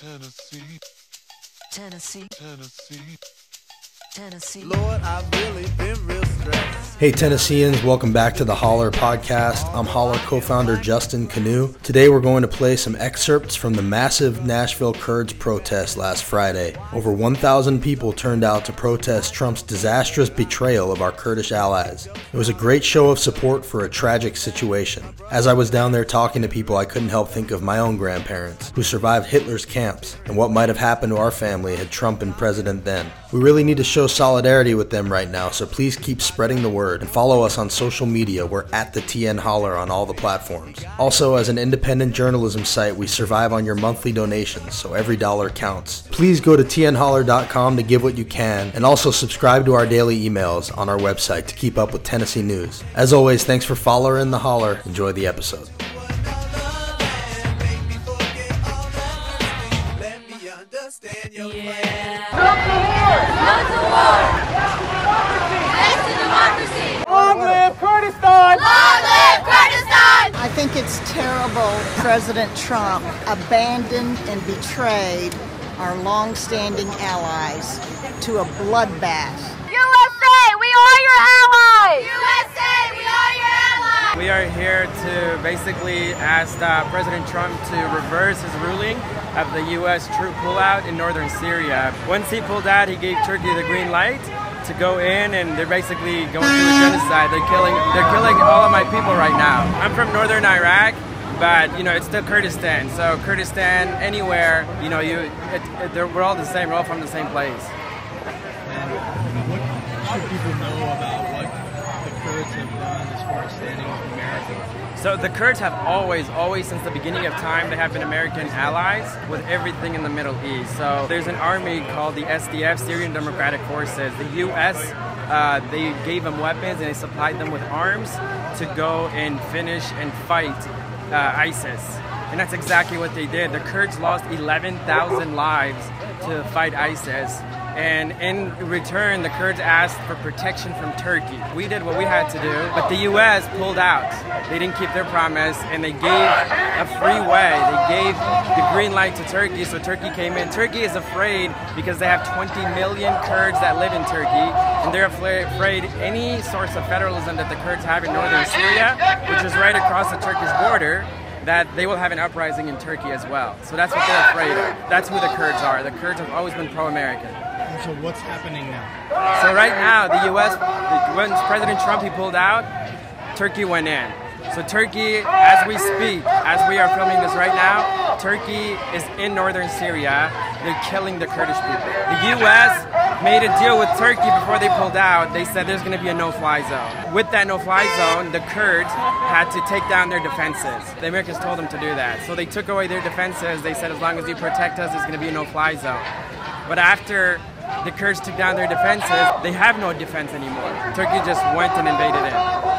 Tennessee, Tennessee, Tennessee. Tennessee. Lord, I've really been real stressed. Hey Tennesseans, welcome back to the Holler podcast. I'm Holler co-founder Justin Kanew. Today we're going to play some excerpts from the massive Nashville Kurds protest last Friday. Over 1,000 people turned out to protest Trump's disastrous betrayal of our Kurdish allies. It was a great show of support for a tragic situation. As I was down there talking to people, I couldn't help think of my own grandparents who survived Hitler's camps and what might have happened to our family had Trump been president then. We really need to show solidarity with them right now, so please keep spreading the word and follow us on social media. We're at the TN Holler on all the platforms. Also, as an independent journalism site, we survive on your monthly donations, so every dollar counts. Please go to tnholler.com to give what you can, and also subscribe to our daily emails on our website to keep up with Tennessee news. As always, thanks for following the Holler. Enjoy the episode. Let I think it's terrible President Trump abandoned and betrayed our long-standing allies to a bloodbath. USA, we are your allies! We are here to basically ask uh, President Trump to reverse his ruling of the U.S. troop pullout in northern Syria. Once he pulled out, he gave Turkey the green light to go in, and they're basically going through a genocide. They're killing, they're killing all of my people right now. I'm from northern Iraq. But you know it's still Kurdistan, so Kurdistan anywhere, you know, you it, it, we're all the same. We're all from the same place. And what should people know about what the Kurds have done America? So the Kurds have always, always since the beginning of time, they have been American allies with everything in the Middle East. So there's an army called the SDF, Syrian Democratic Forces. The U.S. Uh, they gave them weapons and they supplied them with arms to go and finish and fight uh, ISIS. And that's exactly what they did. The Kurds lost 11,000 lives to fight ISIS. And in return, the Kurds asked for protection from Turkey. We did what we had to do, but the U.S. pulled out. They didn't keep their promise, and they gave a free way. They gave the green light to Turkey, so Turkey came in. Turkey is afraid because they have 20 million Kurds that live in Turkey, and they're afraid any source of federalism that the Kurds have in northern Syria, which is right across the Turkish border, that they will have an uprising in Turkey as well. So that's what they're afraid of. That's who the Kurds are. The Kurds have always been pro-American. So what's happening now? So right now, the U.S. when President Trump he pulled out, Turkey went in. So Turkey, as we speak, as we are filming this right now, Turkey is in northern Syria. They're killing the Kurdish people. The U.S. made a deal with Turkey before they pulled out. They said there's going to be a no-fly zone. With that no-fly zone, the Kurds had to take down their defenses. The Americans told them to do that. So they took away their defenses. They said as long as you protect us, there's going to be a no-fly zone. But after the Kurds took down their defenses, they have no defense anymore. Turkey just went and invaded it.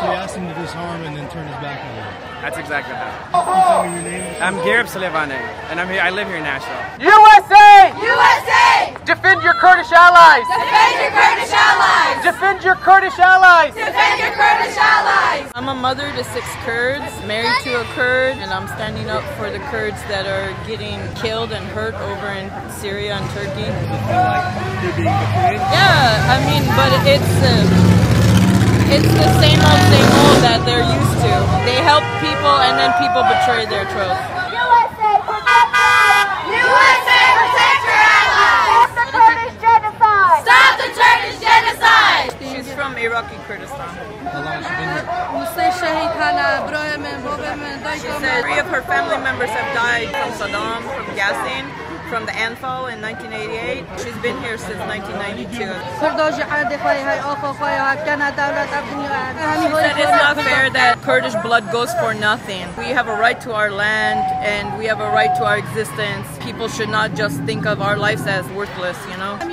So he asked him to disarm and then turn his back on him. That's exactly that. Can you tell me your name? I'm Garib Salivane, and I'm here. I live here in Nashville. USA! USA! Defend your Kurdish allies! Defend your Kurdish allies! Defend your Kurdish allies! Defend your Kurdish allies! I'm a mother to six Kurds, married to a Kurd, and I'm standing up for the Kurds that are getting killed and hurt over in Syria and Turkey. Does it feel like you're being betrayed? Yeah, I mean, but it's uh, it's the same old, same old that they're used to. They help people, and then people betray their trust. USA, protect us! USA, protect your allies! Stop the Kurdish genocide! Stop the Turkish genocide! She's from Iraqi Kurdistan. How long has she been here? She said three of her family members have died from Saddam, from gassing, from the Anfal in 1988. She's been here since 1992. She it's not fair that Kurdish blood goes for nothing. We have a right to our land and we have a right to our existence. People should not just think of our lives as worthless, you know? And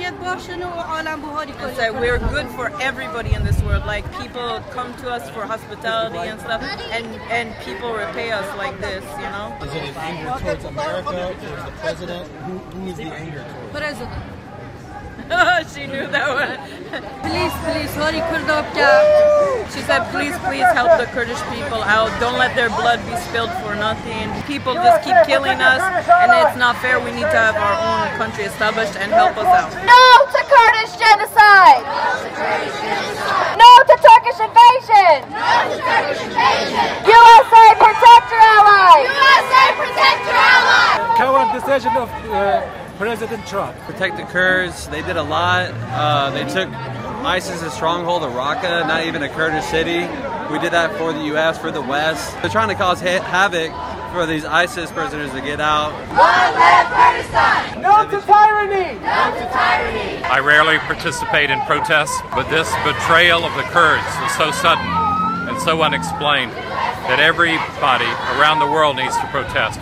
so we're good for everybody in this world. Like people come to us for hospitality and stuff, and and people repay us like this, you know. Is it an anger towards America, towards the president? Who, who is the anger towards? she knew that one. please, please, hurry, Kurdopka. She said, please, please help the Kurdish people out. Don't let their blood be spilled for nothing. People just keep killing us, and it's not fair. We need to have our own country established and help us out. No to Kurdish genocide! No to Turkish invasion! USA, protect your allies! USA, protect your allies! Current decision of uh, President Trump. Protect the Kurds. They did a lot. Uh, they took ISIS's stronghold of Raqqa, not even a Kurdish city. We did that for the U.S., for the West. They're trying to cause ha- havoc for these ISIS prisoners to get out. Long live Kurdistan! No to tyranny! No to tyranny! I rarely participate in protests, but this betrayal of the Kurds is so sudden and so unexplained that everybody around the world needs to protest.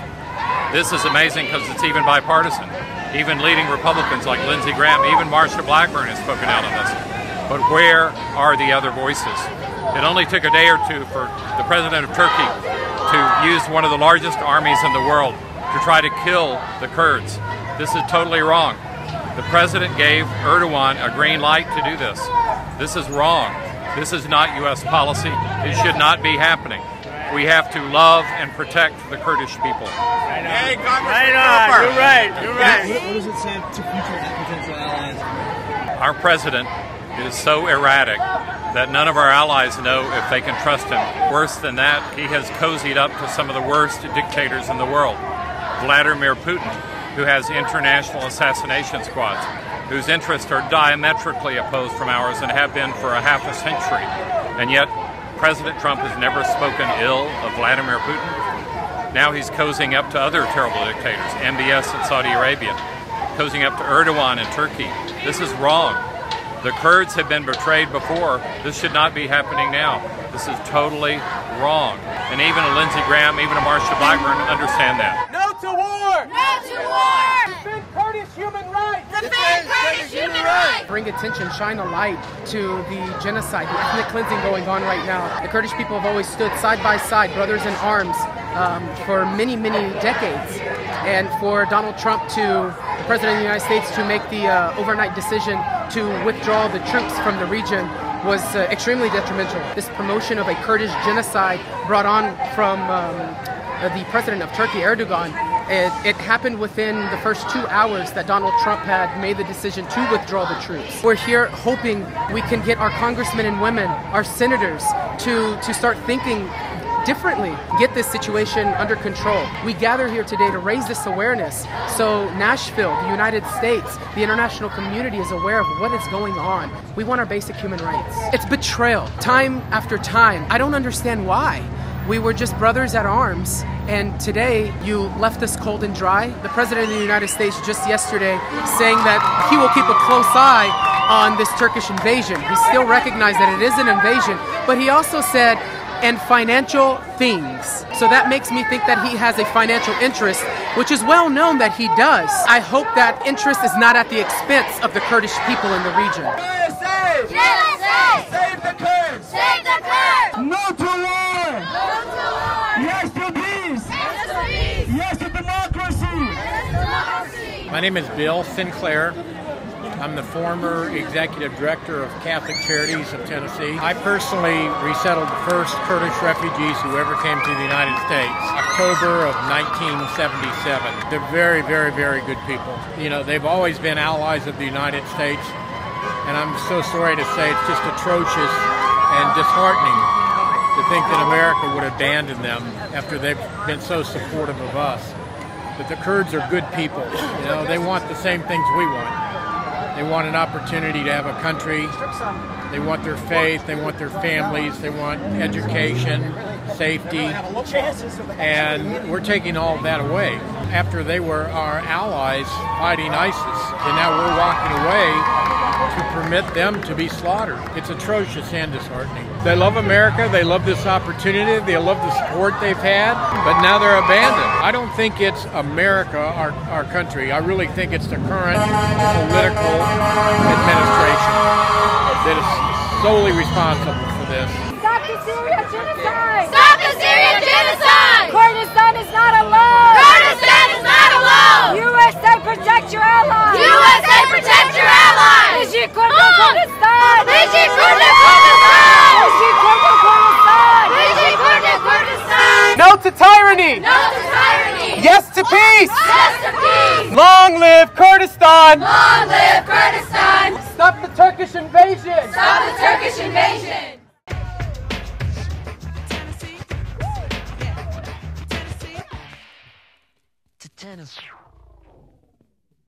This is amazing because it's even bipartisan. Even leading Republicans like Lindsey Graham, even Marsha Blackburn has spoken out on this. But where are the other voices? It only took a day or two for the president of Turkey to use one of the largest armies in the world to try to kill the Kurds. This is totally wrong. The president gave Erdogan a green light to do this. This is wrong. This is not U.S. policy. It should not be happening. We have to love and protect the Kurdish people. Hey, Right on, you're right, you're right. What, what does it say to future potential allies? Our president is so erratic that none of our allies know if they can trust him. Worse than that, he has cozied up to some of the worst dictators in the world. Vladimir Putin, who has international assassination squads, whose interests are diametrically opposed from ours and have been for a half a century. And yet, President Trump has never spoken ill of Vladimir Putin. Now he's cozying up to other terrible dictators, MBS in Saudi Arabia, cozying up to Erdogan in Turkey. This is wrong. The Kurds have been betrayed before. This should not be happening now. This is totally wrong. And even a Lindsey Graham, even a Marsha Blackburn understand that. No to war! No to war! Defend Kurdish human rights! Defend Kurdish human rights! Bring attention, shine a light to the genocide, the ethnic cleansing going on right now. The Kurdish people have always stood side by side, brothers in arms, um, for many, many decades. And for Donald Trump to, the President of the United States, to make the uh, overnight decision to withdraw the troops from the region was uh, extremely detrimental. This promotion of a Kurdish genocide brought on from um, the president of Turkey, Erdogan, it, it, happened within the first two hours that Donald Trump had made the decision to withdraw the troops. We're here hoping we can get our congressmen and women, our senators, to, to start thinking differently, get this situation under control. We gather here today to raise this awareness so Nashville, the United States, the international community is aware of what is going on. We want our basic human rights. It's betrayal, time after time. I don't understand why. We were just brothers at arms, and today you left us cold and dry. The President of the United States just yesterday saying that he will keep a close eye on this Turkish invasion. He still recognized that it is an invasion, but he also said, and financial things. So that makes me think that he has a financial interest, which is well known that he does. I hope that interest is not at the expense of the Kurdish people in the region. USA! USA! Save the Kurds! Save the Kurds! No to war! No to war! Yes to peace! Yes to peace! Yes to democracy! Yes to democracy! My name is Bill Sinclair. I'm the former executive director of Catholic Charities of Tennessee. I personally resettled the first Kurdish refugees who ever came to the United States, October of 1977. They're very, very, very good people. You know, they've always been allies of the United States, and I'm so sorry to say it's just atrocious and disheartening to think that America would abandon them after they've been so supportive of us. But the Kurds are good people. You know, they want the same things we want. They want an opportunity to have a country. They want their faith. They want their families. They want education, safety. And we're taking all that away. After they were our allies fighting ISIS, and now we're walking away to permit them to be slaughtered. It's atrocious and disheartening. They love America. They love this opportunity. They love the support they've had, but now they're abandoned. I don't think it's America, our, our country. I really think it's the current political administration that is solely responsible for this. Stop the Syria genocide! tyranny! No to tyranny! Yes to peace! Yes to peace! Long live Kurdistan! Long live Kurdistan! Stop the Turkish invasion! Stop the Turkish invasion! Tennessee.